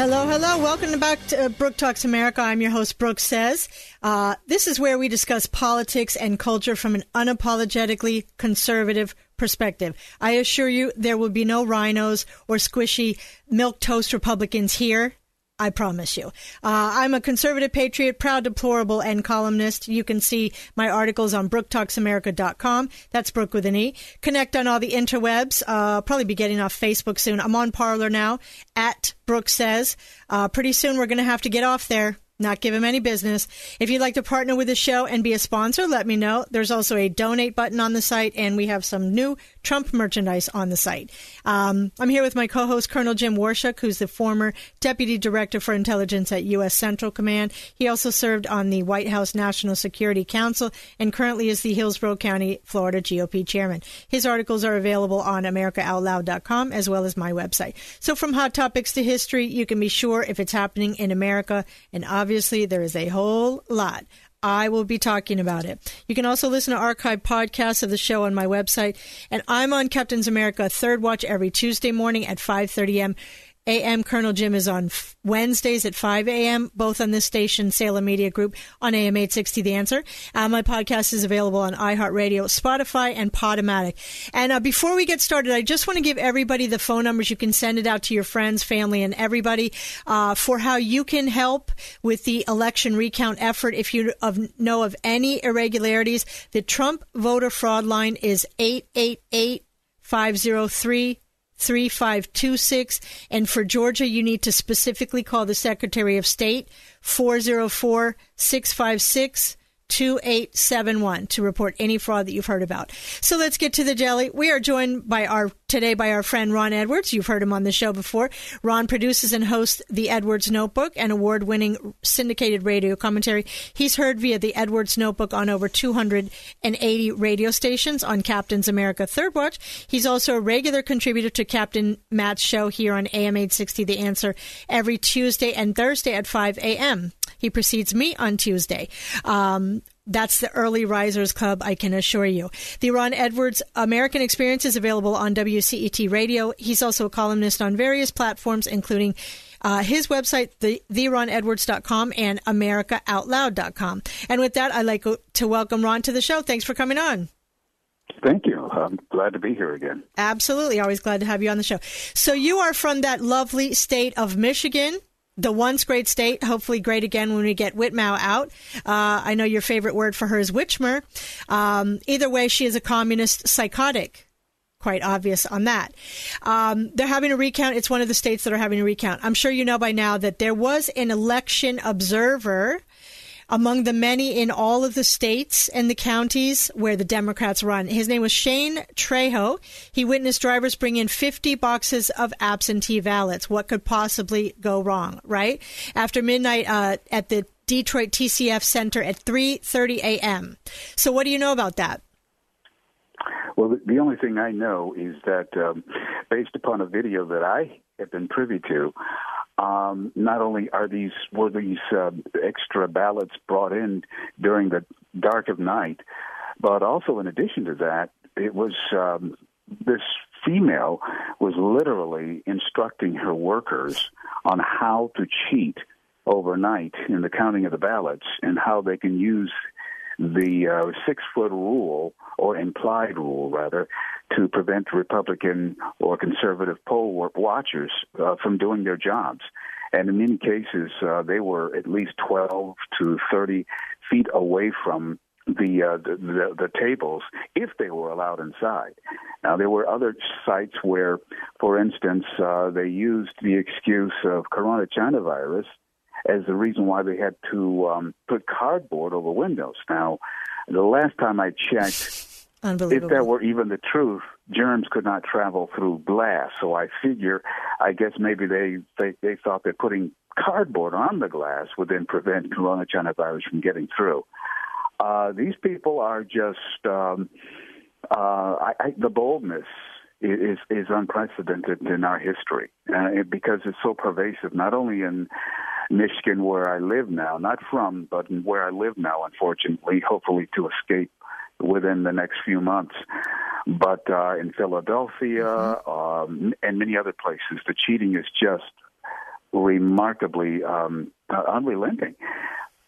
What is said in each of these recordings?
Hello, hello. Welcome back to uh, Brooke Talks America. I'm your host, Brooke Says. Uh, this is where we discuss politics and culture from an unapologetically conservative perspective. I assure you there will be no rhinos or squishy milk toast Republicans here. I promise you. Uh, I'm a conservative patriot, proud deplorable, and columnist. You can see my articles on brooktalksamerica.com. That's Brook with an E. Connect on all the interwebs. Uh, probably be getting off Facebook soon. I'm on Parler now at Brooke Says. Uh, pretty soon we're going to have to get off there not give him any business. If you'd like to partner with the show and be a sponsor, let me know. There's also a donate button on the site, and we have some new Trump merchandise on the site. Um, I'm here with my co-host, Colonel Jim Waurishuk, who's the former Deputy Director for Intelligence at U.S. Central Command. He also served on the White House National Security Council and currently is the Hillsborough County, Florida GOP chairman. His articles are available on AmericaOutloud.com as well as my website. So from hot topics to history, you can be sure if it's happening in America and obviously, there is a whole lot. I will be talking about it. You can also listen to archive podcasts of the show on my website. And I'm on Captain's America Third Watch every Tuesday morning at 5.30 a.m. AM Colonel Jim is on Wednesdays at 5 a.m., both on this station, Salem Media Group, on AM 860 The Answer. Uh, my podcast is available on iHeartRadio, Spotify, and Podomatic. And uh, before we get started, I just want to give everybody the phone numbers. You can send it out to your friends, family, and everybody uh, for how you can help with the election recount effort. If you know of any irregularities, the Trump voter fraud line is 888 503 3526. And for Georgia, you need to specifically call the Secretary of State 404 656 2871 to report any fraud that you've heard about. So let's get to the jelly. We are joined by our today by our friend Ron Edwards. You've heard him on the show before. Ron produces and hosts the Edwards Notebook, an award-winning syndicated radio commentary. He's heard via the Edwards Notebook on over 280 radio stations on Captain's America Third Watch. He's also a regular contributor to Captain Matt's show here on AM 860 The Answer every Tuesday and Thursday at 5 a.m. He precedes me on Tuesday. Um, that's the Early Risers Club, I can assure you. The Ron Edwards American Experience is available on WCET Radio. He's also a columnist on various platforms, including uh, his website, the, theronedwards.com and americaoutloud.com. And with that, I'd like to welcome Ron to the show. Thanks for coming on. Thank you. I'm glad to be here again. Absolutely. Always glad to have you on the show. So, you are from that lovely state of Michigan the once great state, hopefully great again when we get Whitmer out. Uh, I know your favorite word for her is Witchmer. Um, either way, she is a communist psychotic. Quite obvious on that. Um, they're having a recount. It's one of the states that are having a recount. I'm sure you know by now that there was an election observer among the many in all of the states and the counties where the Democrats run. His name was Shane Trejo. He witnessed drivers bring in 50 boxes of absentee ballots. What could possibly go wrong, right? After midnight uh, at the Detroit TCF Center at 3:30 a.m. So, what do you know about that? Well, the only thing I know is that, um, based upon a video that I have been privy to, um, not only are these were these uh, extra ballots brought in during the dark of night, but also in addition to that, it was um, this female was literally instructing her workers on how to cheat overnight in the counting of the ballots and how they can use the uh, six foot rule or implied rule rather to prevent Republican or conservative poll watchers uh, from doing their jobs. And in many cases, uh, they were at least 12 to 30 feet away from the, uh, the, the the tables if they were allowed inside. Now there were other sites where, for instance, uh, they used the excuse of Corona China virus as the reason why they had to um, put cardboard over windows. Now, the last time I checked, if that were even the truth, germs could not travel through glass. So I figure, I guess maybe they they, they thought that putting cardboard on the glass would then prevent coronavirus from getting through. Uh, these people are just um, uh, I, I, the boldness is is unprecedented in our history uh, because it's so pervasive, not only in Michigan where I live now, not from, but where I live now, unfortunately, hopefully to escape within the next few months. But uh, in Philadelphia mm-hmm. um, and many other places, the cheating is just remarkably um, uh, unrelenting.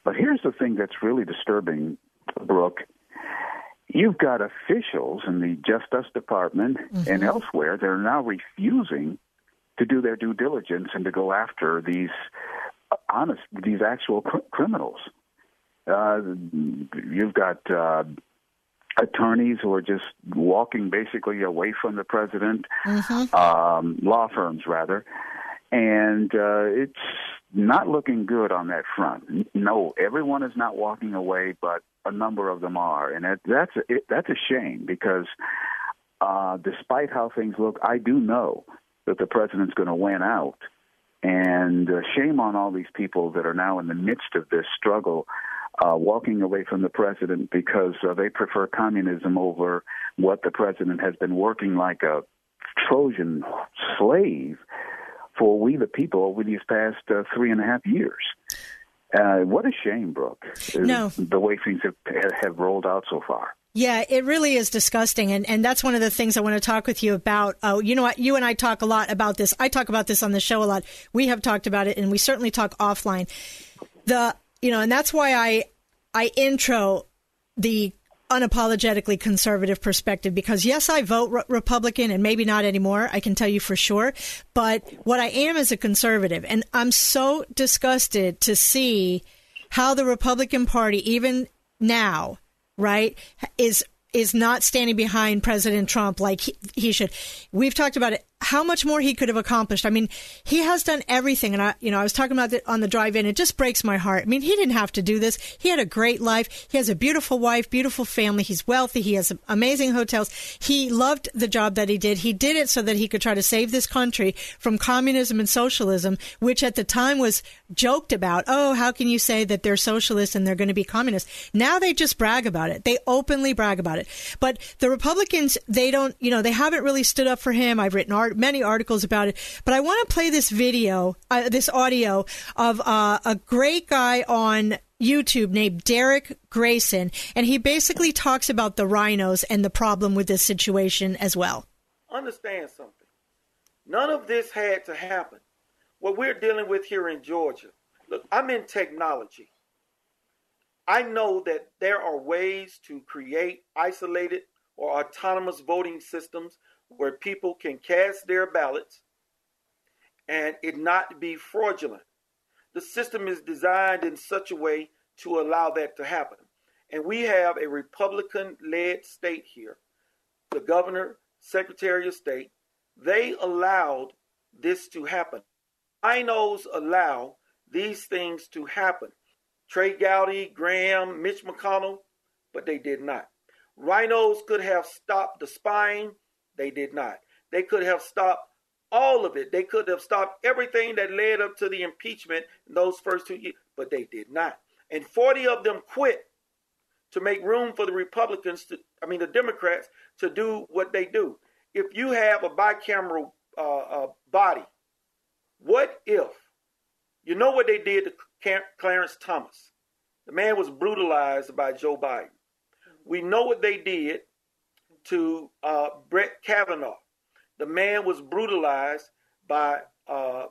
But here's the thing that's really disturbing, Brooke. You've got officials in the Justice Department mm-hmm. and elsewhere that are now refusing to do their due diligence and to go after these honest, these actual cr- criminals. Uh, you've got uh, attorneys who are just walking basically away from the president, mm-hmm. um, law firms rather, and uh, it's not looking good on that front. No, everyone is not walking away, but a number of them are, and that, that's a, it, that's a shame because uh, despite how things look, I do know that the president's going to win out. And uh, shame on all these people that are now in the midst of this struggle, uh, walking away from the president because uh, they prefer communism over what the president has been working like a Trojan slave for we the people over these past uh, three and a half years. Uh, what a shame, Brooke. No. The way things have, have rolled out so far. Yeah, it really is disgusting, and and that's one of the things I want to talk with you about. Oh, you know what? You and I talk a lot about this. I talk about this on the show a lot. We have talked about it, and we certainly talk offline. The you know, and that's why I I intro the unapologetically conservative perspective because yes, I vote re- Republican and maybe not anymore. I can tell you for sure. But what I am is a conservative and I'm so disgusted to see how the Republican Party, even now, right, is is not standing behind President Trump like he, he should. We've talked about it how much more he could have accomplished. I mean, he has done everything. And I, you know, I was talking about it on the drive in. It just breaks my heart. I mean, he didn't have to do this. He had a great life. He has a beautiful wife, beautiful family. He's wealthy. He has amazing hotels. He loved the job that he did. He did it so that he could try to save this country from communism and socialism, which at the time was joked about. Oh, how can you say that they're socialists and they're going to be communists? Now they just brag about it. They openly brag about it. But the Republicans, they don't, you know, they haven't really stood up for him. I've written art many articles about it. But I want to play this video, uh, this audio of uh, a great guy on YouTube named Derek Grayson, and he basically talks about the rhinos and the problem with this situation as well. Understand something. None of this had to happen. What we're dealing with here in Georgia, look, I'm in technology. I know that there are ways to create isolated or autonomous voting systems where people can cast their ballots and it not be fraudulent. The system is designed in such a way to allow that to happen. And we have a Republican led state here. The governor, secretary of state, they allowed this to happen. RINOs allow these things to happen. Trey Gowdy, Graham, Mitch McConnell, but they did not. Rhinos could have stopped the spying, they did not. They could have stopped all of it. They could have stopped everything that led up to the impeachment in those first two years, but they did not. And 40 of them quit to make room for the Republicans, to, I mean, the Democrats, to do what they do. If you have a bicameral uh, uh, body, what if, you know what they did to Clarence Thomas? The man was brutalized by Joe Biden. We know what they did to uh, Brett Kavanaugh. The man was brutalized by uh,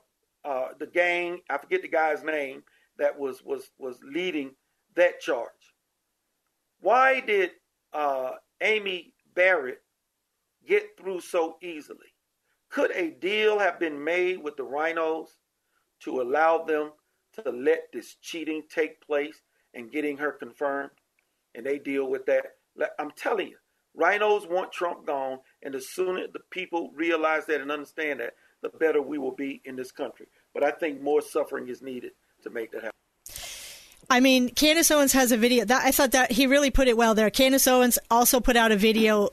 uh, the gang. I forget the guy's name that was was was leading that charge. Why did uh, Amy Barrett get through so easily? Could a deal have been made with the Rhinos to allow them to let this cheating take place and getting her confirmed? And they deal with that. I'm telling you, RINOs want Trump gone, and the sooner the people realize that and understand that, the better we will be in this country. But I think more suffering is needed to make that happen. I mean, Candace Owens has a video. That, I thought that he really put it well there. Candace Owens also put out a video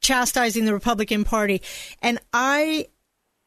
chastising the Republican Party, and I,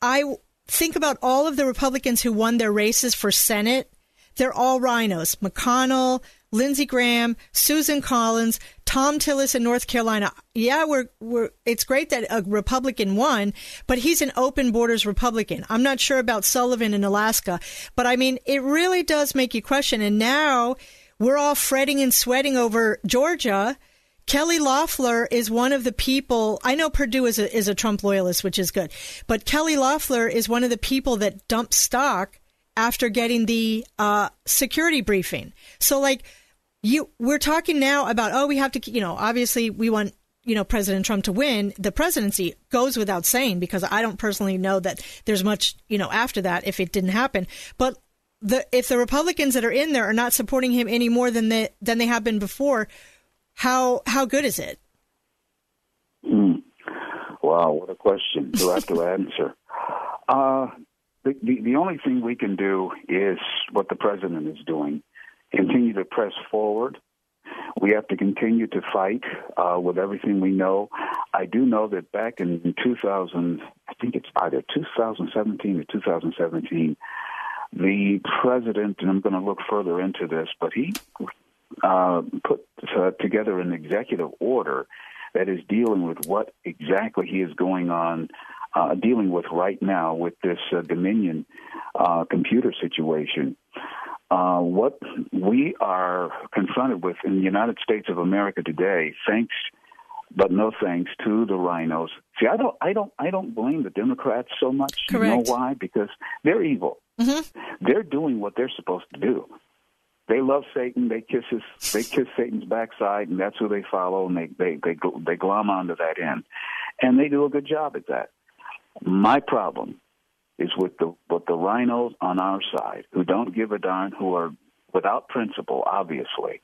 I think about all of the Republicans who won their races for Senate. They're all rhinos: McConnell, Lindsey Graham, Susan Collins, Thom Tillis in North Carolina. Yeah, we're, we're, it's great that a Republican won, but he's an open borders Republican. I'm not sure about Sullivan in Alaska, but I mean, it really does make you question. And now we're all fretting and sweating over Georgia. Kelly Loeffler is one of the people. I know Perdue is a, is a Trump loyalist, which is good, but Kelly Loeffler is one of the people that dumped stock after getting the uh, security briefing. So, like, you we're talking now about oh we have to you know obviously we want you know President Trump to win. The presidency goes without saying because I don't personally know that there's much you know after that if it didn't happen. But the if the Republicans that are in there are not supporting him any more than they than they have been before how how good is it? Mm. wow what a question. To have to answer? Uh the, the the only thing we can do is what the president is doing continue to press forward. We have to continue to fight uh, with everything we know. I do know that back in 2000, I think it's either 2017 or 2017, the president, and I'm going to look further into this, but he uh, put uh, together an executive order that is dealing with what exactly he is going on, uh, dealing with right now with this uh, Dominion uh, computer situation. Uh, what we are confronted with in the United States of America today, thanks but no thanks to the rhinos. See, I don't, I don't, I don't blame the Democrats so much. Correct. You know why? Because they're evil. Mm-hmm. They're doing what they're supposed to do. They love Satan. They kiss his, they kiss Satan's backside, and that's who they follow, and they they they they glom onto that end, and they do a good job at that. My problem is with the with the RINOs on our side who don't give a darn, who are without principle, obviously.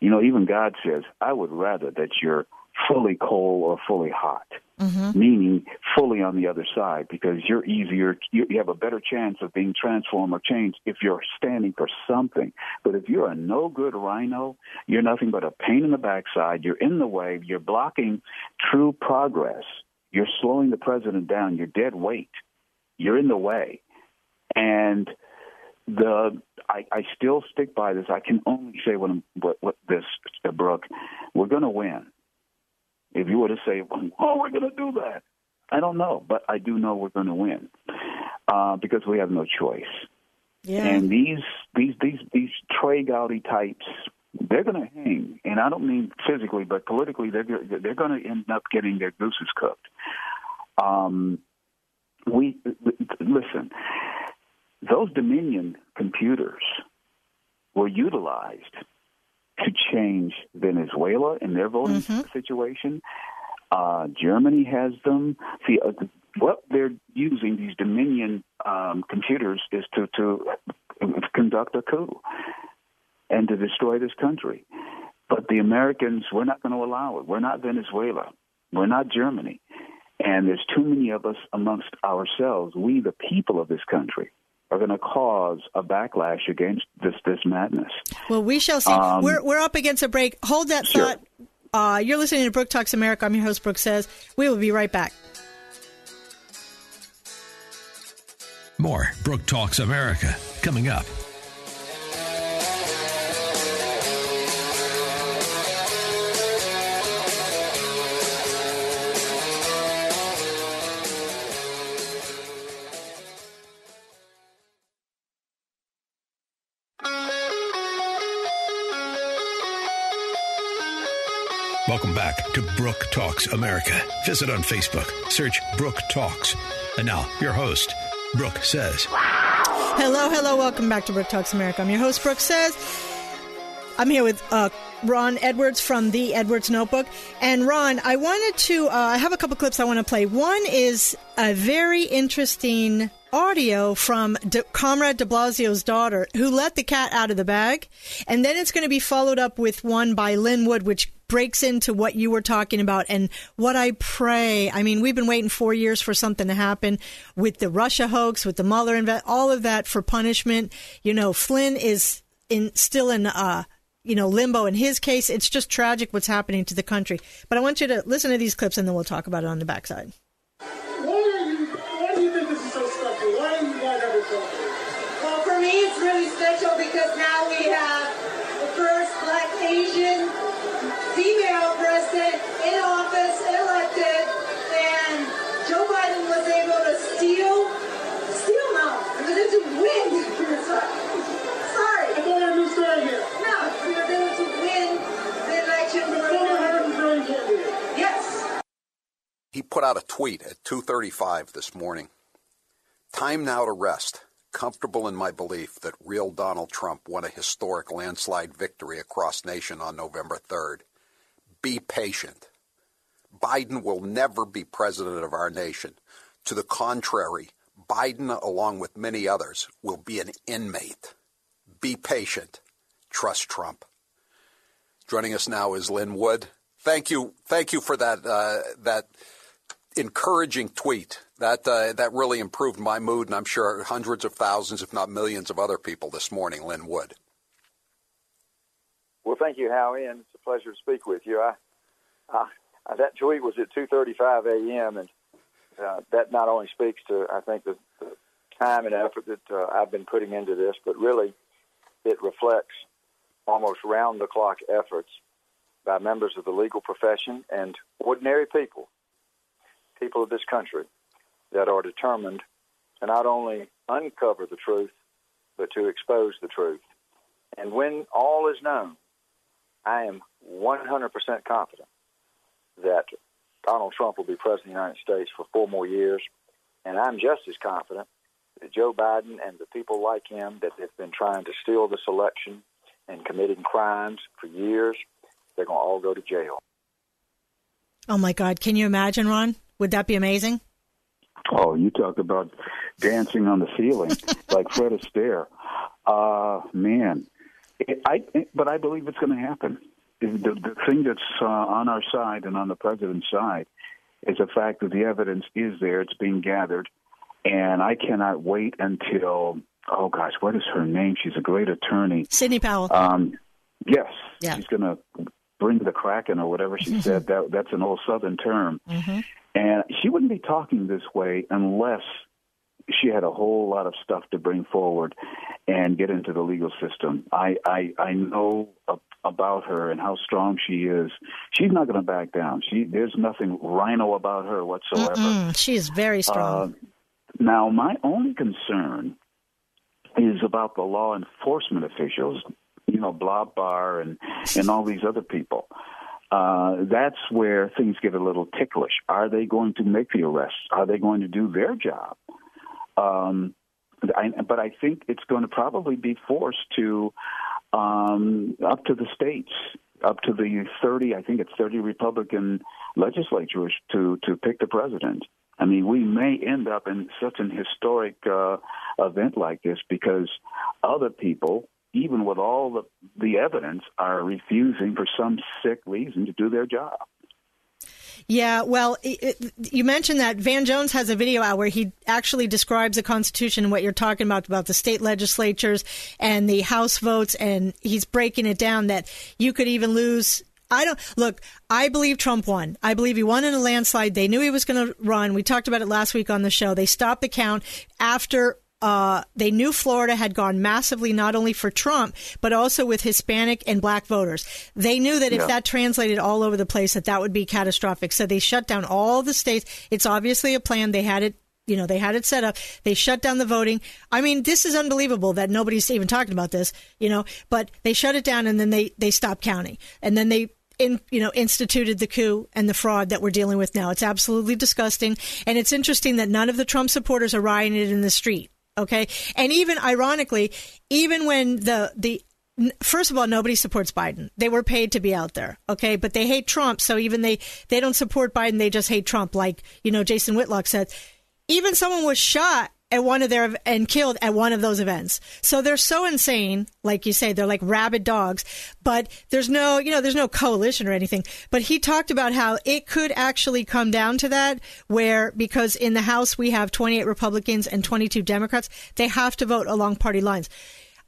You know, even God says, I would rather that you're fully cold or fully hot, mm-hmm. meaning fully on the other side, because you're easier, you, you have a better chance of being transformed or changed if you're standing for something. But if you're a no good rhino, you're nothing but a pain in the backside, you're in the way, you're blocking true progress, you're slowing the president down, you're dead weight you're in the way. And the I, I still stick by this. I can only say what, what, what this, uh, Brooke, we're going to win. If you were to say, "Oh, we're going to do that," I don't know, but I do know we're going to win uh, because we have no choice. Yeah. And these these these these Trey Gowdy types, they're going to hang, and I don't mean physically, but politically, they're they're going to end up getting their gooses cooked. Um, we listen. Those Dominion computers were utilized to change Venezuela in their voting mm-hmm. situation. Uh, Germany has them. See, uh, what they're using these Dominion um, computers is to to conduct a coup and to destroy this country. But the Americans, we're not going to allow it. We're not Venezuela. We're not Germany. And there's too many of us amongst ourselves, we, the people of this country, are going to cause a backlash against this this madness. Well, we shall see. Um, we're we're up against a break. Hold that sure. thought. Uh, you're listening to Brooke Talks America. I'm your host, Brooke Says. We will be right back. More Brooke Talks America coming up. Welcome back to Brooke Talks America. Visit on Facebook, search Brook Talks. And now, your host, Brooke Says. Hello, hello, welcome back to Brooke Talks America. I'm your host, Brooke Says. I'm here with uh, Ron Edwards from the Edwards Notebook. And Ron, I wanted to, uh, I have a couple clips I want to play. One is a very interesting audio from De- Comrade de Blasio's daughter, who let the cat out of the bag. And then it's going to be followed up with one by Lin Wood, which breaks into what you were talking about and what I pray. I mean, we've been waiting four years for something to happen with the Russia hoax, with the Mueller invest, all of that for punishment. You know, Flynn is in still in uh, you know limbo in his case. It's just tragic what's happening to the country. But I want you to listen to these clips and then we'll talk about it on the backside. Put out a tweet at 2:35 this morning. Time now to rest. Comfortable in my belief that real Donald Trump won a historic landslide victory across nation on November 3rd. Be patient. Biden will never be president of our nation. To the contrary, Biden, along with many others, will be an inmate. Be patient. Trust Trump. Joining us now is Lin Wood. Thank you, thank you for that uh, that encouraging tweet. That uh, that really improved my mood, and I'm sure hundreds of thousands, if not millions, of other people this morning. Lin Wood. Well, thank you, Howie, and it's a pleasure to speak with you. I, I that tweet was at 2:35 a.m. and uh, that not only speaks to I think the, the time and effort that uh, I've been putting into this, but really it reflects almost round the clock efforts by members of the legal profession and ordinary people, people of this country, that are determined to not only uncover the truth, but to expose the truth. And when all is known, I am 100% confident that Donald Trump will be president of the United States for four more years. And I'm just as confident that Joe Biden and the people like him that have been trying to steal this election and committing crimes for years, they're going to all go to jail. Oh my God! Can you imagine, Ron? Would that be amazing? Oh, you talk about dancing on the ceiling like Fred Astaire. Uh, man, it, I but I believe it's going to happen. The, the thing that's uh, on our side and on the president's side is the fact that the evidence is there; it's being gathered, and I cannot wait until oh gosh, what is her name? She's a great attorney. Sidney Powell. Um, yes, yeah. she's going to bring the kraken or whatever she said. That that's an old Southern term, mm-hmm. And she wouldn't be talking this way unless she had a whole lot of stuff to bring forward and get into the legal system. I I, I know about her and how strong she is. She's not going to back down. She there's nothing rhino about her whatsoever. Mm-mm. She is very strong. Uh, now, my only concern is about the law enforcement officials, you know, Bob Barr and and all these other people. Uh, that's where things get a little ticklish. Are they going to make the arrests? Are they going to do their job? Um, I, but I think it's going to probably be forced to um, up to the states, up to the 30, I think it's 30 Republican legislatures to, to pick the president. I mean, we may end up in such an historic uh, event like this because other people, even with all the, the evidence, are refusing for some sick reason to do their job. Yeah, well, it, it, you mentioned that Van Jones has a video out where he actually describes the Constitution and what you're talking about about the state legislatures and the House votes, and he's breaking it down that you could even lose. I don't look. I believe Trump won. I believe he won in a landslide. They knew he was going to run. We talked about it last week on the show. They stopped the count after uh, they knew Florida had gone massively not only for Trump but also with Hispanic and Black voters. They knew that if that translated all over the place, that that would be catastrophic. So they shut down all the states. It's obviously a plan. They had it. You know, they had it set up. They shut down the voting. I mean, this is unbelievable that nobody's even talking about this, you know, but they shut it down and then they, they stopped counting. And then they in, you know, instituted the coup and the fraud that we're dealing with now. It's absolutely disgusting. And it's interesting that none of the Trump supporters are rioting in the street. Okay. And even ironically, even when the, the, First of all, nobody supports Biden. They were paid to be out there, okay? But they hate Trump, so even they they don't support Biden. They just hate Trump, like you know Jason Whitlock said. Even someone was shot at one of their and killed at one of those events. So they're so insane, like you say, they're like rabid dogs. But there's no, you know, there's no coalition or anything. But he talked about how it could actually come down to that, where because in the House we have 28 Republicans and 22 Democrats, they have to vote along party lines.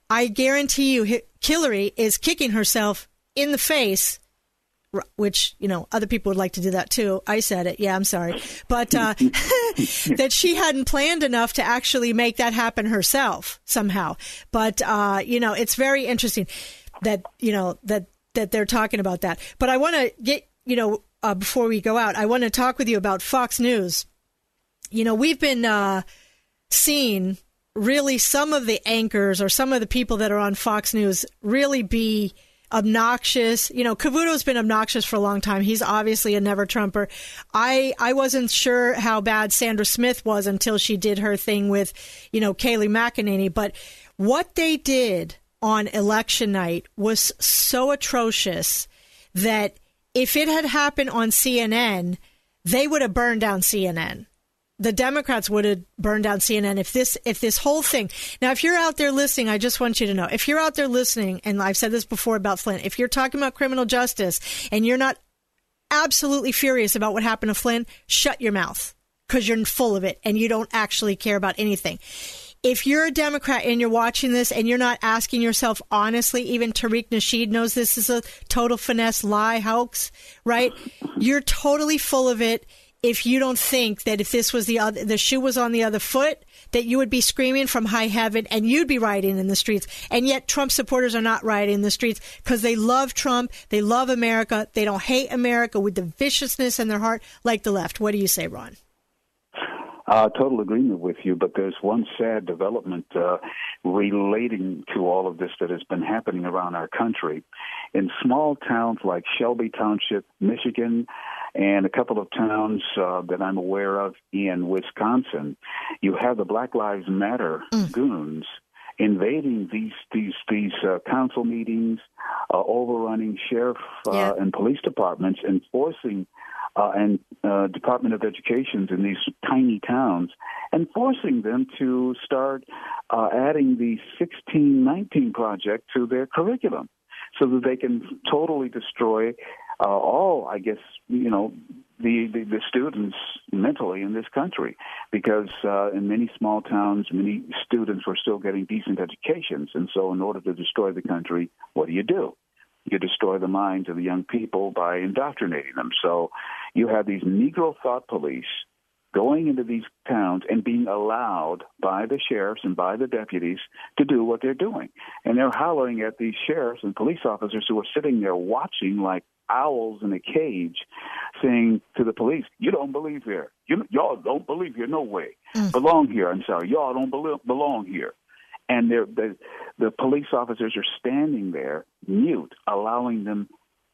I guarantee you, Hillary is kicking herself in the face which you know other people would like to do that too. I said it. Yeah, I'm sorry, but uh, that she hadn't planned enough to actually make that happen herself somehow. But uh, you know, it's very interesting that you know that that they're talking about that. But I want to get you know uh, before we go out, I want to talk with you about Fox News. You know, we've been uh, seeing really some of the anchors or some of the people that are on Fox News really be obnoxious. You know, Cavuto's been obnoxious for a long time. He's obviously a never Trumper. I I wasn't sure how bad Sandra Smith was until she did her thing with, you know, Kayleigh McEnany. But what they did on election night was so atrocious that if it had happened on CNN, they would have burned down CNN the Democrats would have burned down CNN if this if this whole thing. Now, if you're out there listening, I just want you to know if you're out there listening, and I've said this before about Flynn, if you're talking about criminal justice and you're not absolutely furious about what happened to Flynn, shut your mouth because you're full of it and you don't actually care about anything. If you're a Democrat and you're watching this and you're not asking yourself honestly, even Tariq Nasheed knows this is a total finesse lie hoax, right? You're totally full of it if you don't think that if this was the other, the shoe was on the other foot, that you would be screaming from high heaven and you'd be rioting in the streets. And yet Trump supporters are not rioting in the streets because they love Trump. They love America. They don't hate America with the viciousness in their heart like the left. What do you say, Ron? Uh, total agreement with you, but there's one sad development uh, relating to all of this that has been happening around our country. In small towns like Shelby Township, Michigan, and a couple of towns uh, that I'm aware of in Wisconsin, you have the Black Lives Matter mm. goons invading these these these uh, council meetings, uh, overrunning sheriff uh, yeah. and police departments, and forcing uh, and uh, Department of Educations in these tiny towns, and forcing them to start uh, adding the 1619 project to their curriculum, so that they can totally destroy uh, all, I guess, you know, the, the, the students mentally in this country, because uh, in many small towns, many students were still getting decent educations, and so in order to destroy the country, what do you do? You destroy the minds of the young people by indoctrinating them. So you have these Negro thought police going into these towns and being allowed by the sheriffs and by the deputies to do what they're doing. And they're hollering at these sheriffs and police officers who are sitting there watching like owls in a cage saying to the police, You don't believe here. You, y'all don't believe here. No way. Mm. Belong here. I'm sorry. Y'all don't believe, belong here. And the, the police officers are standing there mute, allowing them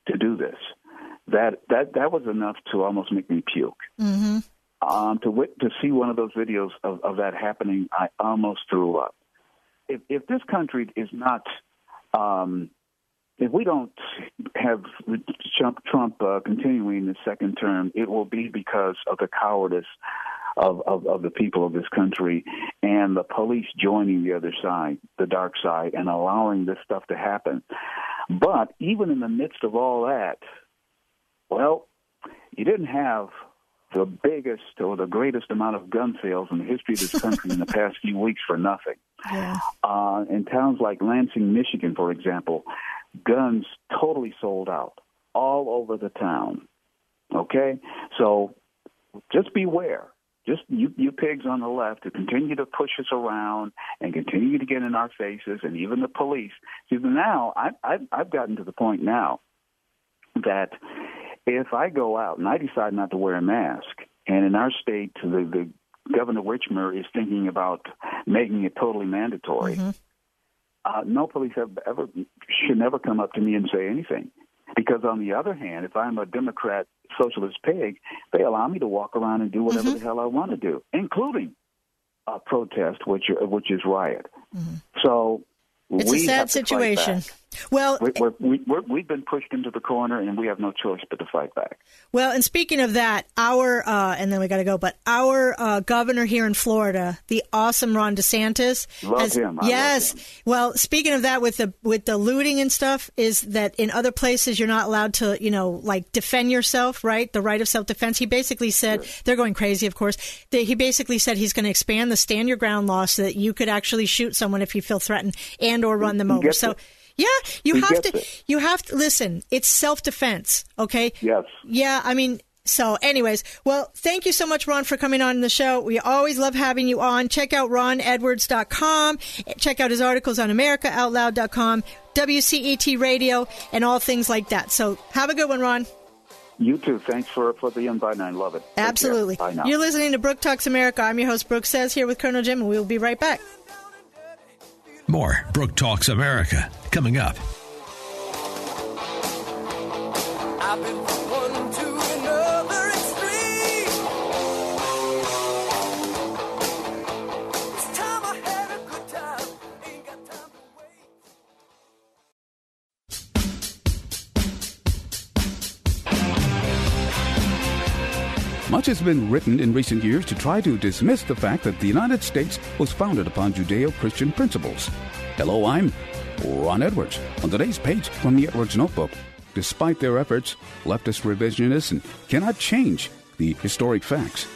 to do this. That that that was enough to almost make me puke. Mm-hmm. Um, to wit- to see one of those videos of, of that happening, I almost threw up. If if this country is not um, if we don't have Trump, Trump uh, continuing the second term, it will be because of the cowardice of, of, of the people of this country and the police joining the other side, the dark side, and allowing this stuff to happen. But even in the midst of all that, well, you didn't have the biggest or the greatest amount of gun sales in the history of this country in the past few weeks for nothing. Yeah. Uh, in towns like Lansing, Michigan, for example, guns totally sold out all over the town. Okay? So just beware. Just you, you pigs on the left to continue to push us around and continue to get in our faces, and even the police. See, now I, I've, I've gotten to the point now that if I go out and I decide not to wear a mask, and in our state, the, the Governor Whitmer is thinking about making it totally mandatory. Mm-hmm uh, no police have ever should never come up to me and say anything. Because on the other hand, if I'm a Democrat socialist pig, they allow me to walk around and do whatever mm-hmm. the hell I want to do, including a protest, which which is riot. Mm-hmm. So it's a sad situation. Well, we're, we're, we have been pushed into the corner, and we have no choice but to fight back. Well, and speaking of that, our uh, and then we got to go, but our uh, governor here in Florida, the awesome Ron DeSantis, love has, him. I yes. Him. Well, speaking of that, with the with the looting and stuff, is that in other places you're not allowed to, you know, like defend yourself, right? The right of self defense. He basically said sure. they're going crazy, of course. he basically said he's going to expand the stand your ground law so that you could actually shoot someone if you feel threatened and or run them over. So. It yeah, you he have to. It. You have to listen. It's self defense. Okay. Yes. Yeah. I mean, so, anyways, well, thank you so much, Ron, for coming on the show. We always love having you on. Check out ronedwards.com. Check out his articles on americaoutloud.com, WCET radio, and all things like that. So, have a good one, Ron. You too. Thanks for, for the invite. I love it. Absolutely. Bye now. You're listening to Brooke Talks America. I'm your host, Brooke Says, here with Colonel Jim, and we'll be right back. More Brooke Talks America coming up. Much has been written in recent years to try to dismiss the fact that the United States was founded upon Judeo Christian principles. Hello, I'm Ron Edwards. On today's page from the Edwards Notebook, despite their efforts, leftist revisionists cannot change the historic facts.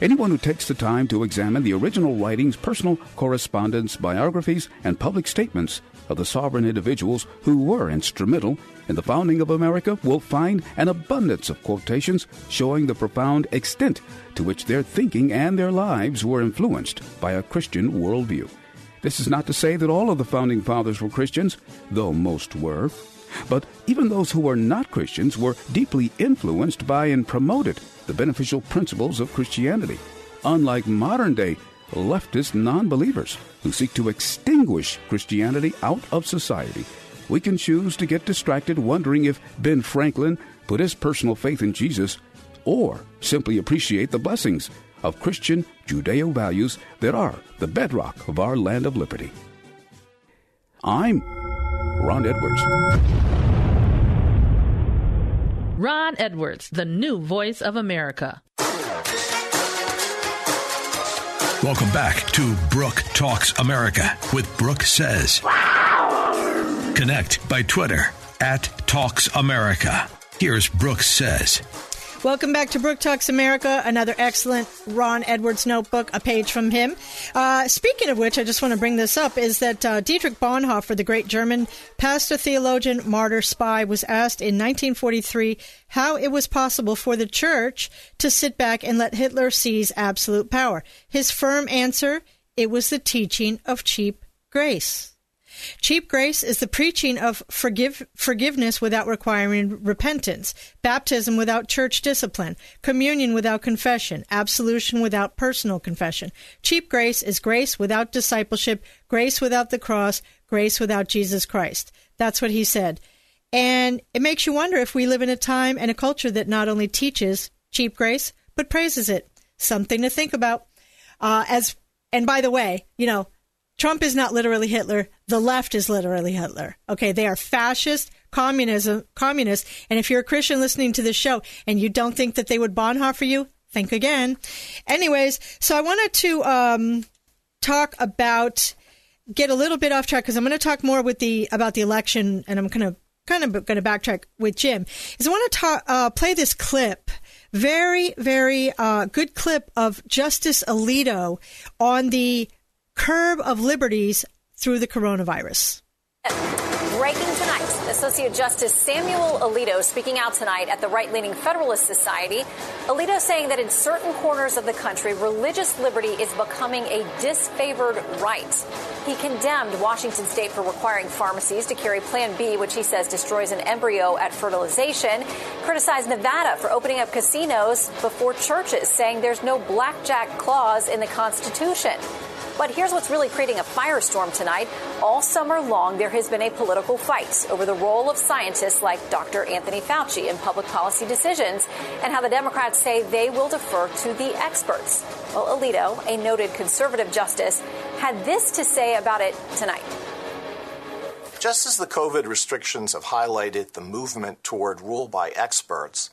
Anyone who takes the time to examine the original writings, personal correspondence, biographies, and public statements of the sovereign individuals who were instrumental in the founding of America we will find an abundance of quotations showing the profound extent to which their thinking and their lives were influenced by a Christian worldview. This is not to say that all of the founding fathers were Christians, though most were. But even those who were not Christians were deeply influenced by and promoted the beneficial principles of Christianity, unlike modern day leftist non believers who seek to extinguish Christianity out of society we can choose to get distracted wondering if Ben Franklin put his personal faith in Jesus or simply appreciate the blessings of Christian Judeo values that are the bedrock of our land of liberty. I'm Ron Edwards. Ron Edwards, the new voice of America. Welcome back to Brooke Talks America with Brooke Says. Connect by Twitter at Talks America. Here's Brooks Says. Welcome back to Brooke Talks America, another excellent Ron Edwards notebook, a page from him. Uh, speaking of which, I just want to bring this up is that uh, Dietrich Bonhoeffer, the great German pastor, theologian, martyr, spy, was asked in 1943 how it was possible for the church to sit back and let Hitler seize absolute power. His firm answer it was the teaching of cheap grace. Cheap grace is the preaching of forgive, forgiveness without requiring repentance, baptism without church discipline, communion without confession, absolution without personal confession. Cheap grace is grace without discipleship, grace without the cross, grace without Jesus Christ. That's what he said. And it makes you wonder if we live in a time and a culture that not only teaches cheap grace, but praises it. Something to think about. Uh, as and by the way, you know, Trump is not literally Hitler. The left is literally Hitler. Okay, they are fascist, communism, communists. And if you're a Christian listening to this show and you don't think that they would Bonhoeffer you, think again. Anyways, so I wanted to um, talk about get a little bit off track because I'm going to talk more with the about the election, and I'm going to kind of going to backtrack with Jim. Is I want to uh, play this clip very, very uh, good clip of Justice Alito on the curb of liberties through the coronavirus. Breaking tonight, Associate Justice Samuel Alito speaking out tonight at the right leaning Federalist Society. Alito saying that in certain corners of the country, religious liberty is becoming a disfavored right. He condemned Washington state for requiring pharmacies to carry Plan B, which he says destroys an embryo at fertilization. Criticized Nevada for opening up casinos before churches, saying there's no blackjack clause in the Constitution. But here's what's really creating a firestorm tonight. All summer long, there has been a political fight over the role of scientists like Dr. Anthony Fauci in public policy decisions and how the Democrats say they will defer to the experts. Well, Alito, a noted conservative justice, had this to say about it tonight. Just as the COVID restrictions have highlighted the movement toward rule by experts,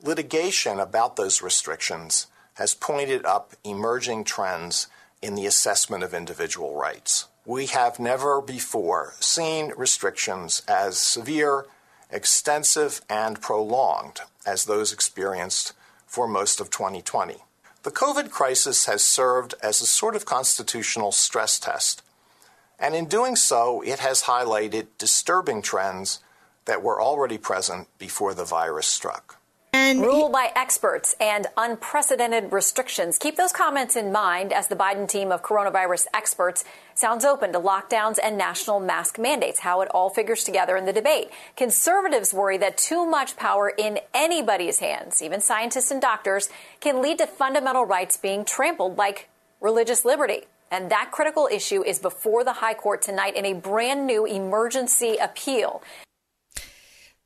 litigation about those restrictions has pointed up emerging trends in the assessment of individual rights. We have never before seen restrictions as severe, extensive, and prolonged as those experienced for most of 2020. The COVID crisis has served as a sort of constitutional stress test, and in doing so, it has highlighted disturbing trends that were already present before the virus struck. And Rule by experts and unprecedented restrictions. Keep those comments in mind as the Biden team of coronavirus experts sounds open to lockdowns and national mask mandates, how it all figures together in the debate. Conservatives worry that too much power in anybody's hands, even scientists and doctors, can lead to fundamental rights being trampled, like religious liberty. And that critical issue is before the High Court tonight in a brand new emergency appeal.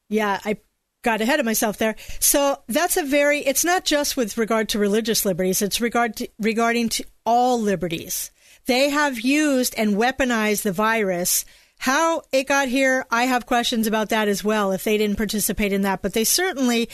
Yeah, I got ahead of myself there. So that's a very, it's not just with regard to religious liberties, it's regard to, regarding to all liberties. They have used and weaponized the virus. How it got here, I have questions about that as well, if they didn't participate in that. But they certainly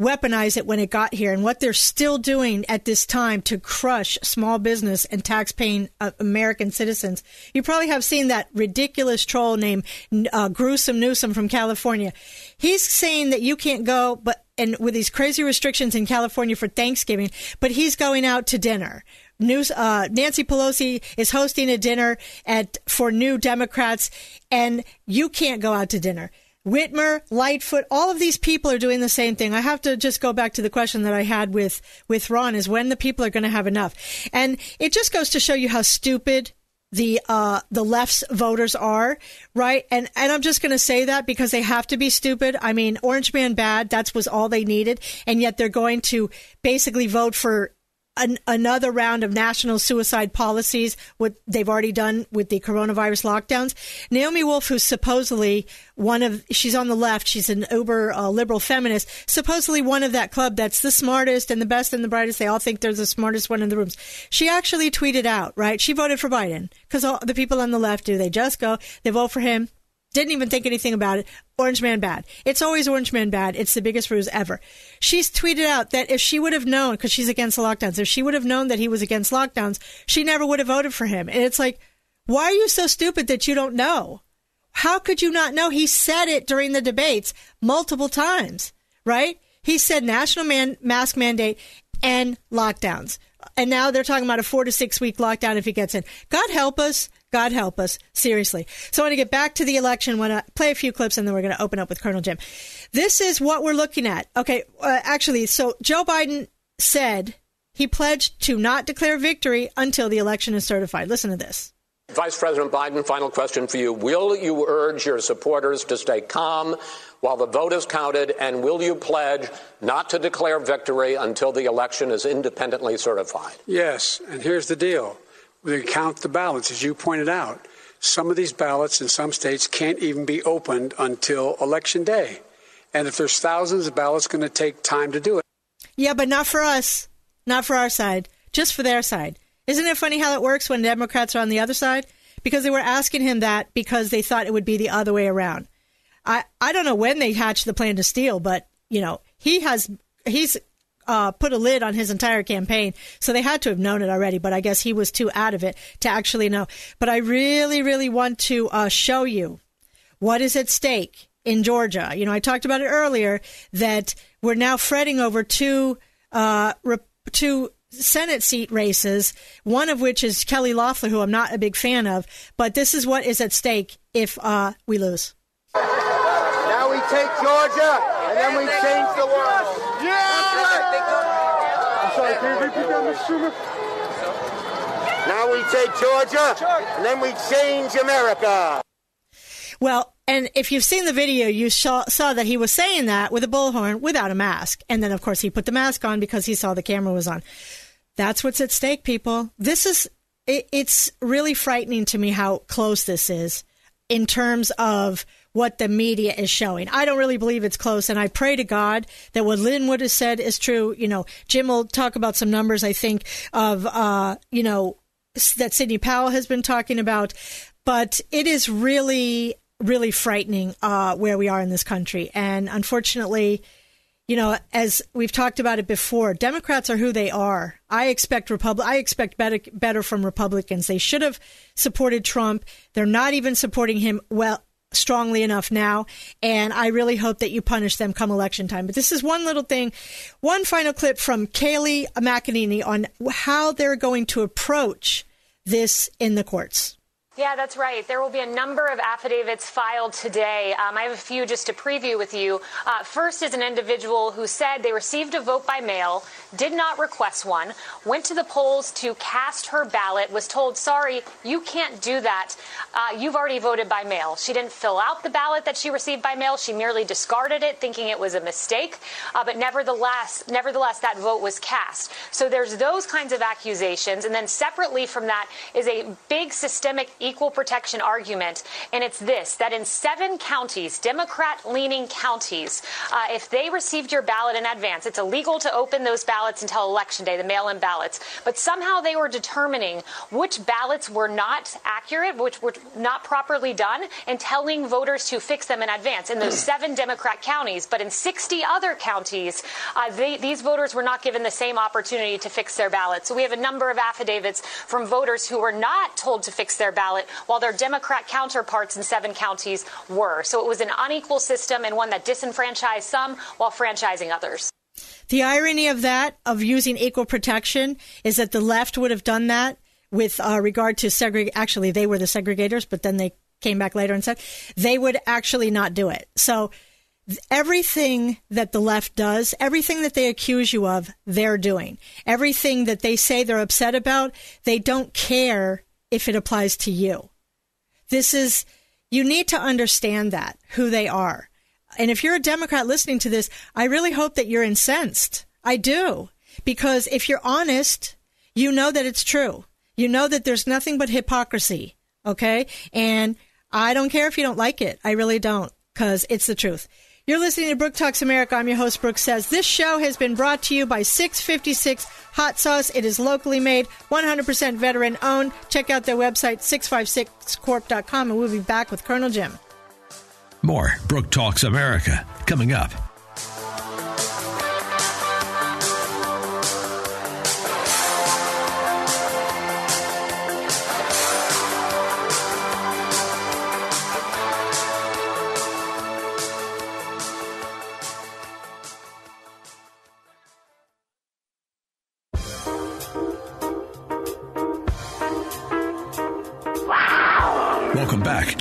weaponize it when it got here and what they're still doing at this time to crush small business and tax-paying uh, American citizens. You probably have seen that ridiculous troll named uh, Gruesome Newsom from California. He's saying that you can't go, but and with these crazy restrictions in California for Thanksgiving, but he's going out to dinner. News, uh, Nancy Pelosi is hosting a dinner at for New Democrats, and you can't go out to dinner. Whitmer, Lightfoot, all of these people are doing the same thing. I have to just go back to the question that I had with, with Ron is when the people are going to have enough. And it just goes to show you how stupid the uh the left's voters are right and and i'm just going to say that because they have to be stupid i mean orange man bad that's was all they needed and yet they're going to basically vote for an, another round of national suicide policies, what they've already done with the coronavirus lockdowns. Naomi Wolf, who's supposedly one of, she's on the left, she's an uber uh, liberal feminist, supposedly one of that club that's the smartest and the best and the brightest. They all think they're the smartest one in the rooms. She actually tweeted out, right? She voted for Biden because all the people on the left do. They just go, they vote for him didn't even think anything about it. Orange Man bad. It's always Orange Man bad. It's the biggest ruse ever. She's tweeted out that if she would have known, because she's against lockdowns, if she would have known that he was against lockdowns, she never would have voted for him. And it's like, why are you so stupid that you don't know? How could you not know? He said it during the debates multiple times, right? He said national man- mask mandate and lockdowns. And now they're talking about a four to six week lockdown if he gets in. God help us. God help us, seriously. So I want to get back to the election. Want to play a few clips, and then we're going to open up with Colonel Jim. This is what we're looking at. Okay, uh, actually, so Joe Biden said he pledged to not declare victory until the election is certified. Listen to this. Vice President Biden, final question for you. Will you urge your supporters to stay calm while the vote is counted, and will you pledge not to declare victory until the election is independently certified? Yes, and here's the deal they count the ballots, as you pointed out. Some of these ballots in some states can't even be opened until election day. And if there's thousands of ballots, going to take time to do it. Yeah, but not for us. Not for our side. Just for their side. Isn't it funny how it works when Democrats are on the other side? Because they were asking him that because they thought it would be the other way around. I, I don't know when they hatched the plan to steal, but, you know, he has, he's uh, put a lid on his entire campaign. So they had to have known it already, but I guess he was too out of it to actually know. But I really, really want to uh, show you what is at stake in Georgia. You know, I talked about it earlier that we're now fretting over two, uh, two Senate seat races, one of which is Kelly Loeffler, who I'm not a big fan of. But this is what is at stake if uh, we lose. Now we take Georgia, and then we change the world. Now we take Georgia, and then we change America. Well, and if you've seen the video, you saw, saw, that he was saying that with a bullhorn without a mask. And then, of course, he put the mask on because he saw the camera was on. That's what's at stake, people. This is, it, it's really frightening to me how close this is in terms of what the media is showing. I don't really believe it's close, and I pray to God that what Lin Wood has said is true. You know, Jim will talk about some numbers, I think, of, uh, you know, that Sidney Powell has been talking about, but it is really, really frightening uh, where we are in this country. And unfortunately, you know, as we've talked about it before, Democrats are who they are. I expect Repub- I expect better better from Republicans. They should have supported Trump. They're not even supporting him well strongly enough now. And I really hope that you punish them come election time. But this is one little thing. One final clip from Kayleigh McEnany on how they're going to approach this in the courts. Yeah, that's right. There will be a number of affidavits filed today. Um, I have a few just to preview with you. Uh, first is an individual who said they received a vote by mail, did not request one, went to the polls to cast her ballot, was told, sorry, you can't do that. Uh, you've already voted by mail. She didn't fill out the ballot that she received by mail. She merely discarded it, thinking it was a mistake. Uh, but nevertheless, nevertheless, that vote was cast. So there's those kinds of accusations. And then separately from that is a big systemic equal protection argument, and it's this that in seven counties, Democrat leaning counties, uh, if they received your ballot in advance, it's illegal to open those ballots until election day, the mail in ballots. But somehow they were determining which ballots were not accurate, which were not properly done, and telling voters to fix them in advance in those seven Democrat counties. But in 60 other counties, uh, they, these voters were not given the same opportunity to fix their ballots. So we have a number of affidavits from voters who were not told to fix their ballot, while their Democrat counterparts in seven counties were. So it was an unequal system and one that disenfranchised some while franchising others. The irony of that, of using equal protection, is that the left would have done that with uh, regard to segregate. Actually, they were the segregators, but then they came back later and said they would actually not do it. So everything that the left does, everything that they accuse you of, they're doing. Everything that they say they're upset about, they don't care if it applies to you. This is, you need to understand that, who they are. And if you're a Democrat listening to this, I really hope that you're incensed. I do. Because if you're honest, you know that it's true. You know that there's nothing but hypocrisy. Okay. And I don't care if you don't like it. I really don't because it's the truth. You're listening to Brooke Talks America. I'm your host, Brooke Says. This show has been brought to you by 656 Hot Sauce. It is locally made, 100% veteran owned. Check out their website, 656corp.com, and we'll be back with Colonel Jim. More Brooke Talks America coming up.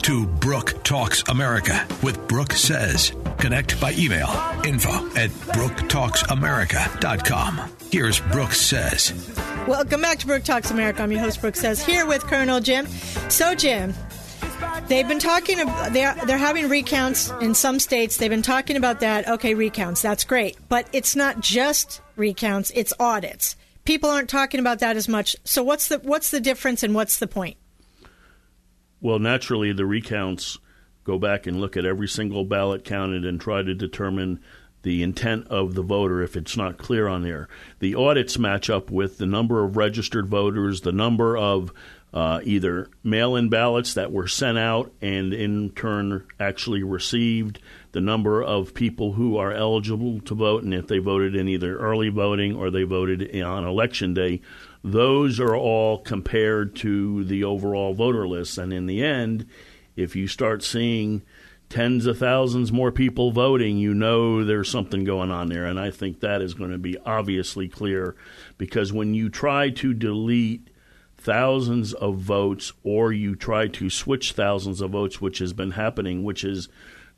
To Brooke Talks America with Brooke Says. Connect by email info at brooktalksamerica.com. Here's Brooke Says. Welcome back to Brooke Talks America. I'm your host, Brooke Says, here with Colonel Jim. So, Jim, they've been talking, they're, they're having recounts in some states. They've been talking about that. Okay, recounts, that's great. But it's not just recounts, it's audits. People aren't talking about that as much. So, what's the, what's the difference and what's the point? Well, naturally, the recounts go back and look at every single ballot counted and try to determine the intent of the voter if it's not clear on there. The audits match up with the number of registered voters, the number of uh, either mail in ballots that were sent out and in turn actually received, the number of people who are eligible to vote, and if they voted in either early voting or they voted on election day those are all compared to the overall voter list. And in the end, if you start seeing tens of thousands more people voting, you know there's something going on there. And I think that is going to be obviously clear because when you try to delete thousands of votes or you try to switch thousands of votes, which has been happening, which is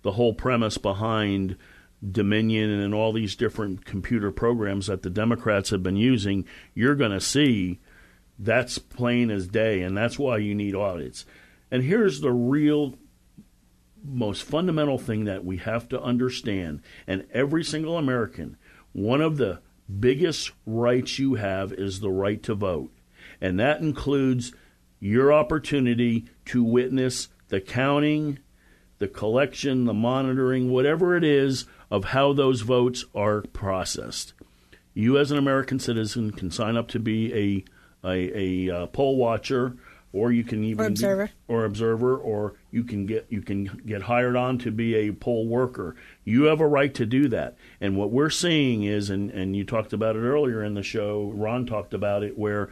the whole premise behind Dominion and all these different computer programs that the Democrats have been using, you're going to see that's plain as day, and that's why you need audits. And here's the real most fundamental thing that we have to understand, and every single American, one of the biggest rights you have is the right to vote. And that includes your opportunity to witness the counting, the collection, the monitoring, whatever it is of how those votes are processed. You, as an American citizen, can sign up to be a a, a uh, poll watcher, or you can even or observer, be, or observer, or you can get you can get hired on to be a poll worker. You have a right to do that. And what we're seeing is, and and you talked about it earlier in the show. Ron talked about it, where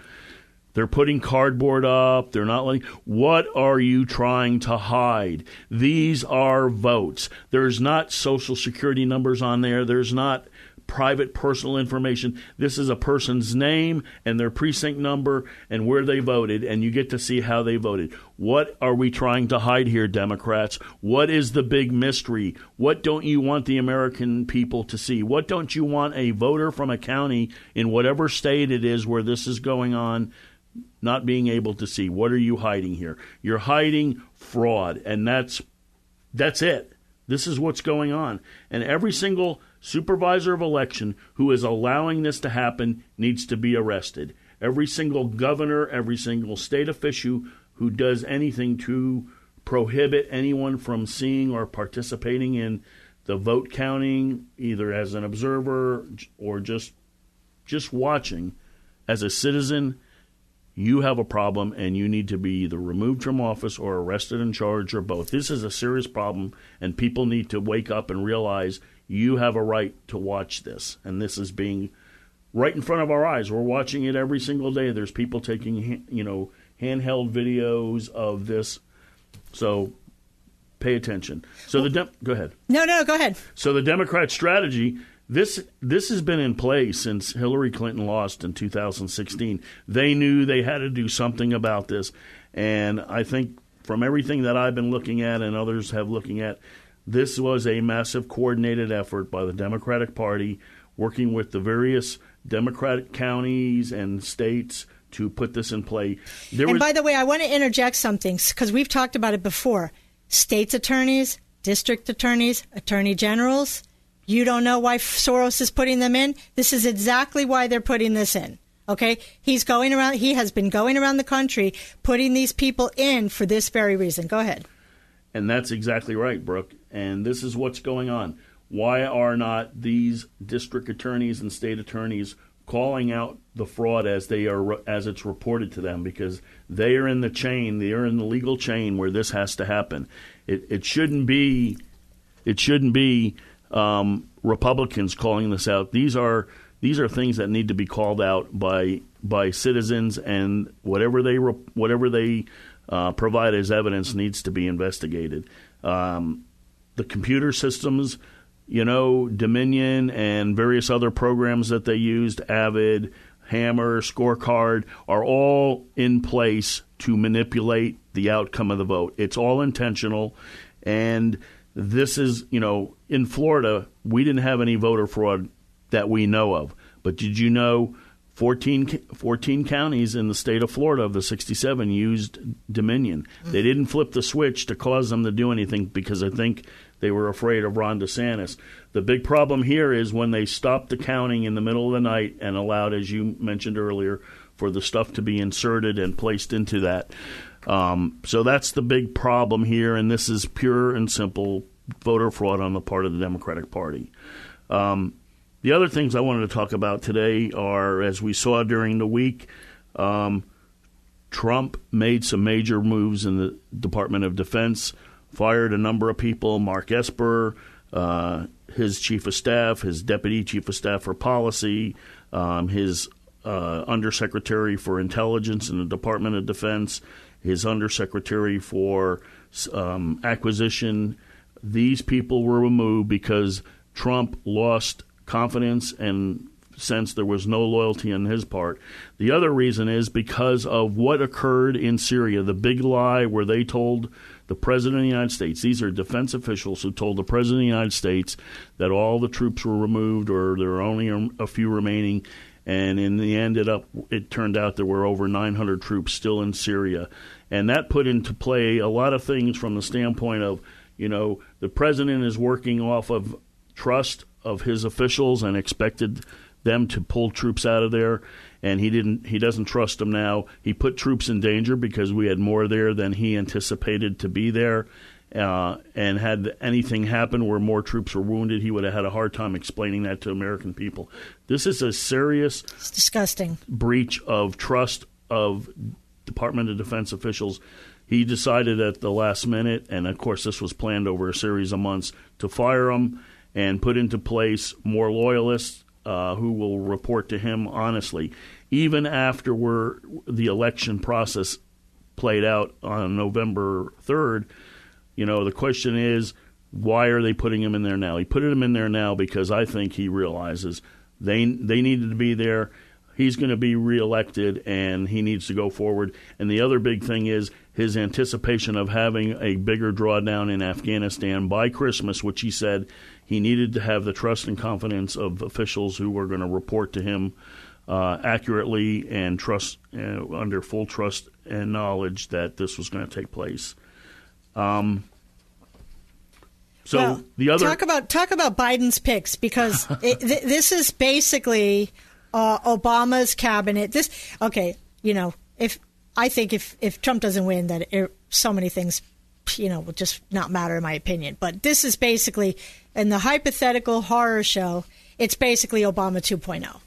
they're putting cardboard up. They're not letting. What are you trying to hide? These are votes. There's not social security numbers on there. There's not private personal information. This is a person's name and their precinct number and where they voted, and you get to see how they voted. What are we trying to hide here, Democrats? What is the big mystery? What don't you want the American people to see? What don't you want a voter from a county in whatever state it is where this is going on? Not being able to see. What are you hiding here? You're hiding fraud, and that's that's it. This is what's going on. And every single supervisor of election who is allowing this to happen needs to be arrested. Every single governor, every single state official who does anything to prohibit anyone from seeing or participating in the vote counting, either as an observer or just just watching, as a citizen, you have a problem and you need to be either removed from office or arrested and charged or both. This is a serious problem, and people need to wake up and realize you have a right to watch this. And this is being right in front of our eyes. We're watching it every single day. There's people taking, you know, handheld videos of this. So pay attention. So the Dem- go ahead. No, no, go ahead. So the Democrat strategy this this has been in place since Hillary Clinton lost in 2016. They knew they had to do something about this, and I think from everything that I've been looking at and others have looking at, this was a massive coordinated effort by the Democratic Party working with the various Democratic counties and states to put this in play. There and was, by the way, I want to interject something because we've talked about it before. States attorneys, district attorneys, attorney generals you don't know why Soros is putting them in? This is exactly why they're putting this in. Okay? He's going around, he has been going around the country putting these people in for this very reason. Go ahead. And that's exactly right, Brooke. And this is what's going on. Why are not these district attorneys and state attorneys calling out the fraud as they are as it's reported to them because they are in the chain, they are in the legal chain where this has to happen. It it shouldn't be it shouldn't be um, Republicans calling this out. These are these are things that need to be called out by by citizens, and whatever they whatever they uh, provide as evidence needs to be investigated. Um, the computer systems, you know, Dominion and various other programs that they used, Avid, Hammer, Scorecard, are all in place to manipulate the outcome of the vote. It's all intentional, and this is, you know, in Florida, we didn't have any voter fraud that we know of. But did you know 14, 14 counties in the state of Florida of the 67 used Dominion? Mm-hmm. They didn't flip the switch to cause them to do anything because I think they were afraid of Ron DeSantis. The big problem here is when they stopped the counting in the middle of the night and allowed, as you mentioned earlier, for the stuff to be inserted and placed into that. Um, so that's the big problem here, and this is pure and simple voter fraud on the part of the Democratic Party. Um, the other things I wanted to talk about today are, as we saw during the week, um, Trump made some major moves in the Department of Defense, fired a number of people, Mark Esper, uh, his chief of staff, his deputy chief of staff for policy, um, his uh, undersecretary for intelligence in the Department of Defense, his undersecretary for um, acquisition. These people were removed because Trump lost confidence and sense there was no loyalty on his part. The other reason is because of what occurred in Syria, the big lie where they told the President of the United States, these are defense officials who told the President of the United States that all the troops were removed or there were only a few remaining. And in the end, it, up, it turned out there were over 900 troops still in Syria. And that put into play a lot of things from the standpoint of, you know, the president is working off of trust of his officials and expected them to pull troops out of there. And he didn't he doesn't trust them now. He put troops in danger because we had more there than he anticipated to be there. Uh, and had anything happen where more troops were wounded he would have had a hard time explaining that to american people. This is a serious it's disgusting. breach of trust of Department of Defense officials. He decided at the last minute, and of course, this was planned over a series of months, to fire him and put into place more loyalists uh, who will report to him honestly. Even after we're, the election process played out on November 3rd, you know, the question is, why are they putting him in there now? He put him in there now because I think he realizes they they needed to be there he's going to be reelected and he needs to go forward. And the other big thing is his anticipation of having a bigger drawdown in Afghanistan by Christmas, which he said he needed to have the trust and confidence of officials who were going to report to him uh, accurately and trust uh, under full trust and knowledge that this was going to take place. Um, so well, the other talk about talk about Biden's picks because it, th- this is basically uh, Obama's cabinet. This okay, you know, if I think if if Trump doesn't win, that it, so many things, you know, will just not matter in my opinion. But this is basically in the hypothetical horror show. It's basically Obama 2.0.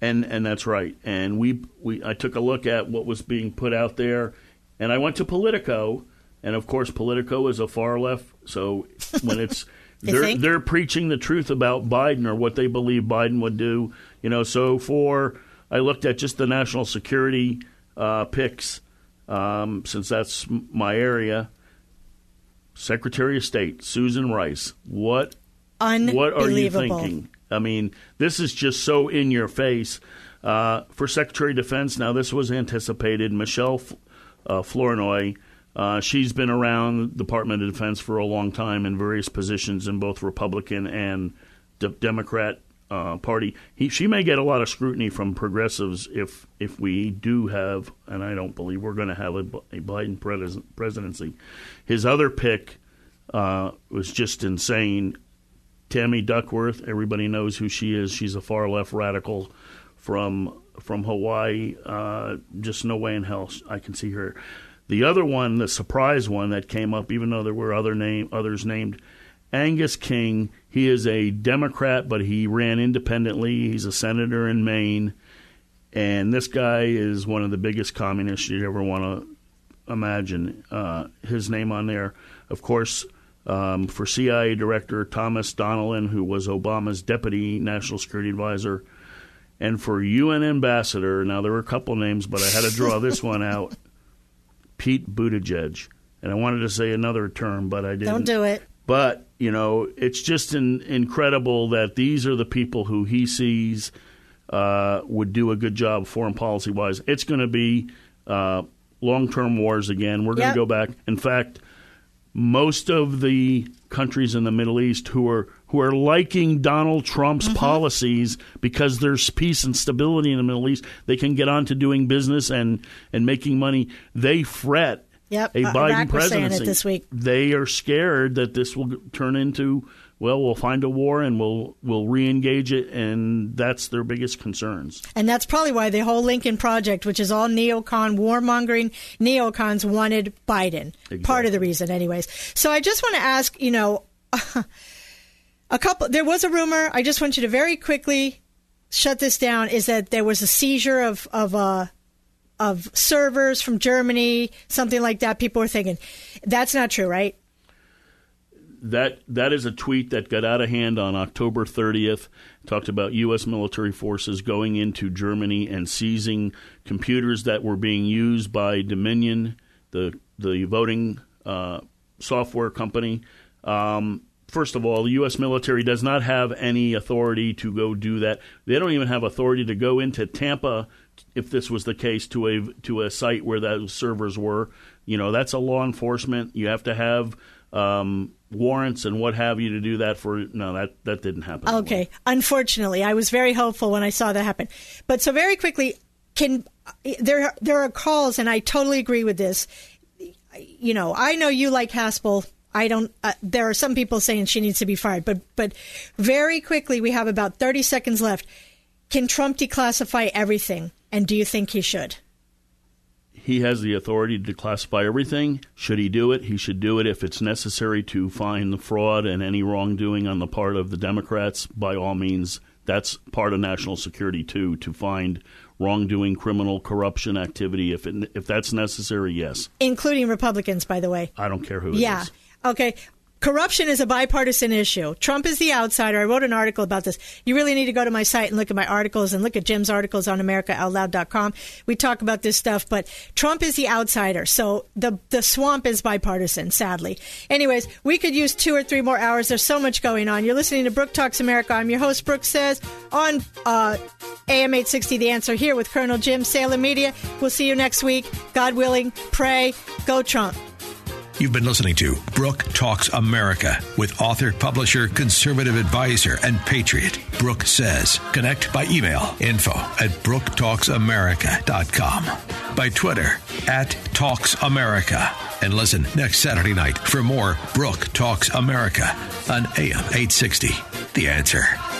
And and that's right. And we we I took a look at what was being put out there, and I went to Politico, and of course Politico is a far left. So when it's they're think? they're preaching the truth about Biden or what they believe Biden would do. You know, so for I looked at just the national security uh, picks um, since that's my area. Secretary of State Susan Rice. What what are you thinking? I mean, this is just so in your face. Uh, for Secretary of Defense, now this was anticipated. Michelle F- uh, Flournoy, uh, she's been around the Department of Defense for a long time in various positions in both Republican and de- Democrat uh, Party. He, she may get a lot of scrutiny from progressives if if we do have, and I don't believe we're going to have a Biden pres- presidency. His other pick uh, was just insane. Tammy Duckworth, everybody knows who she is. She's a far left radical from from Hawaii. Uh, just no way in hell I can see her. The other one, the surprise one that came up, even though there were other name others named, Angus King. He is a Democrat, but he ran independently. He's a senator in Maine, and this guy is one of the biggest communists you'd ever want to imagine. Uh, his name on there, of course, um, for CIA Director Thomas Donilon, who was Obama's deputy national security advisor, and for UN Ambassador. Now there were a couple names, but I had to draw this one out. Pete Buttigieg, and I wanted to say another term, but I didn't. Don't do it. But you know, it's just in, incredible that these are the people who he sees uh, would do a good job foreign policy wise. It's going to be uh, long term wars again. We're going Yep. to go back. In fact, most of the countries in the Middle East who are who are liking Donald Trump's Mm-hmm. policies because there's peace and stability in the Middle East, they can get on to doing business and and making money. They fret Yep, a uh, Biden Iraq was saying it presidency. this week. They are scared that this will turn into well, we'll find a war and we'll we'll re-engage it, and that's their biggest concerns. And that's probably why the whole Lincoln Project, which is all neocon, warmongering neocons, wanted Biden. Part of the reason, anyways. So I just want to ask, you know, a couple, there was a rumor. I just want you to very quickly shut this down is that there was a seizure of, of, uh, of servers from Germany, something like that. People were thinking that's not true, right? That that is a tweet that got out of hand on October 30th. Talked about U.S. military forces going into Germany and seizing computers that were being used by Dominion, the the voting uh, software company. Um, first of all, the U.S. military does not have any authority to go do that. They don't even have authority to go into Tampa, if this was the case, to a to a site where those servers were. You know, that's a law enforcement. You have to have um, warrants and what have you to do that for. No, that that didn't happen. Okay. Unfortunately, I was very hopeful when I saw that happen. But so very quickly, can there there are calls, and I totally agree with this. You know, I know you like Haspel. I don't. Uh, there are some people saying she needs to be fired, but but very quickly, we have about thirty seconds left. Can Trump declassify everything? And do you think he should? He has the authority to declassify everything. Should he do it? He should do it if it's necessary to find the fraud and any wrongdoing on the part of the Democrats. By all means, that's part of national security too. To find wrongdoing, criminal corruption activity, if it, if that's necessary, yes. Including Republicans, by the way. I don't care who it is. Okay. Corruption is a bipartisan issue. Trump is the outsider. I wrote an article about this. You really need to go to my site and look at my articles and look at Jim's articles on AmericaOutloud.com. We talk about this stuff, but Trump is the outsider. So the the swamp is bipartisan, sadly. Anyways, we could use two or three more hours. There's so much going on. You're listening to Brooke Talks America. I'm your host, Brooke Says, on uh, AM 860 The Answer here with Colonel Jim Salem Media. We'll see you next week. God willing, pray. Go Trump. You've been listening to Brooke Talks America with author, publisher, conservative advisor, and patriot, Brooke Says. Connect by email info at brooktalksamerica.com, by Twitter at Talks America, and listen next Saturday night for more Brooke Talks America on AM 860. The answer.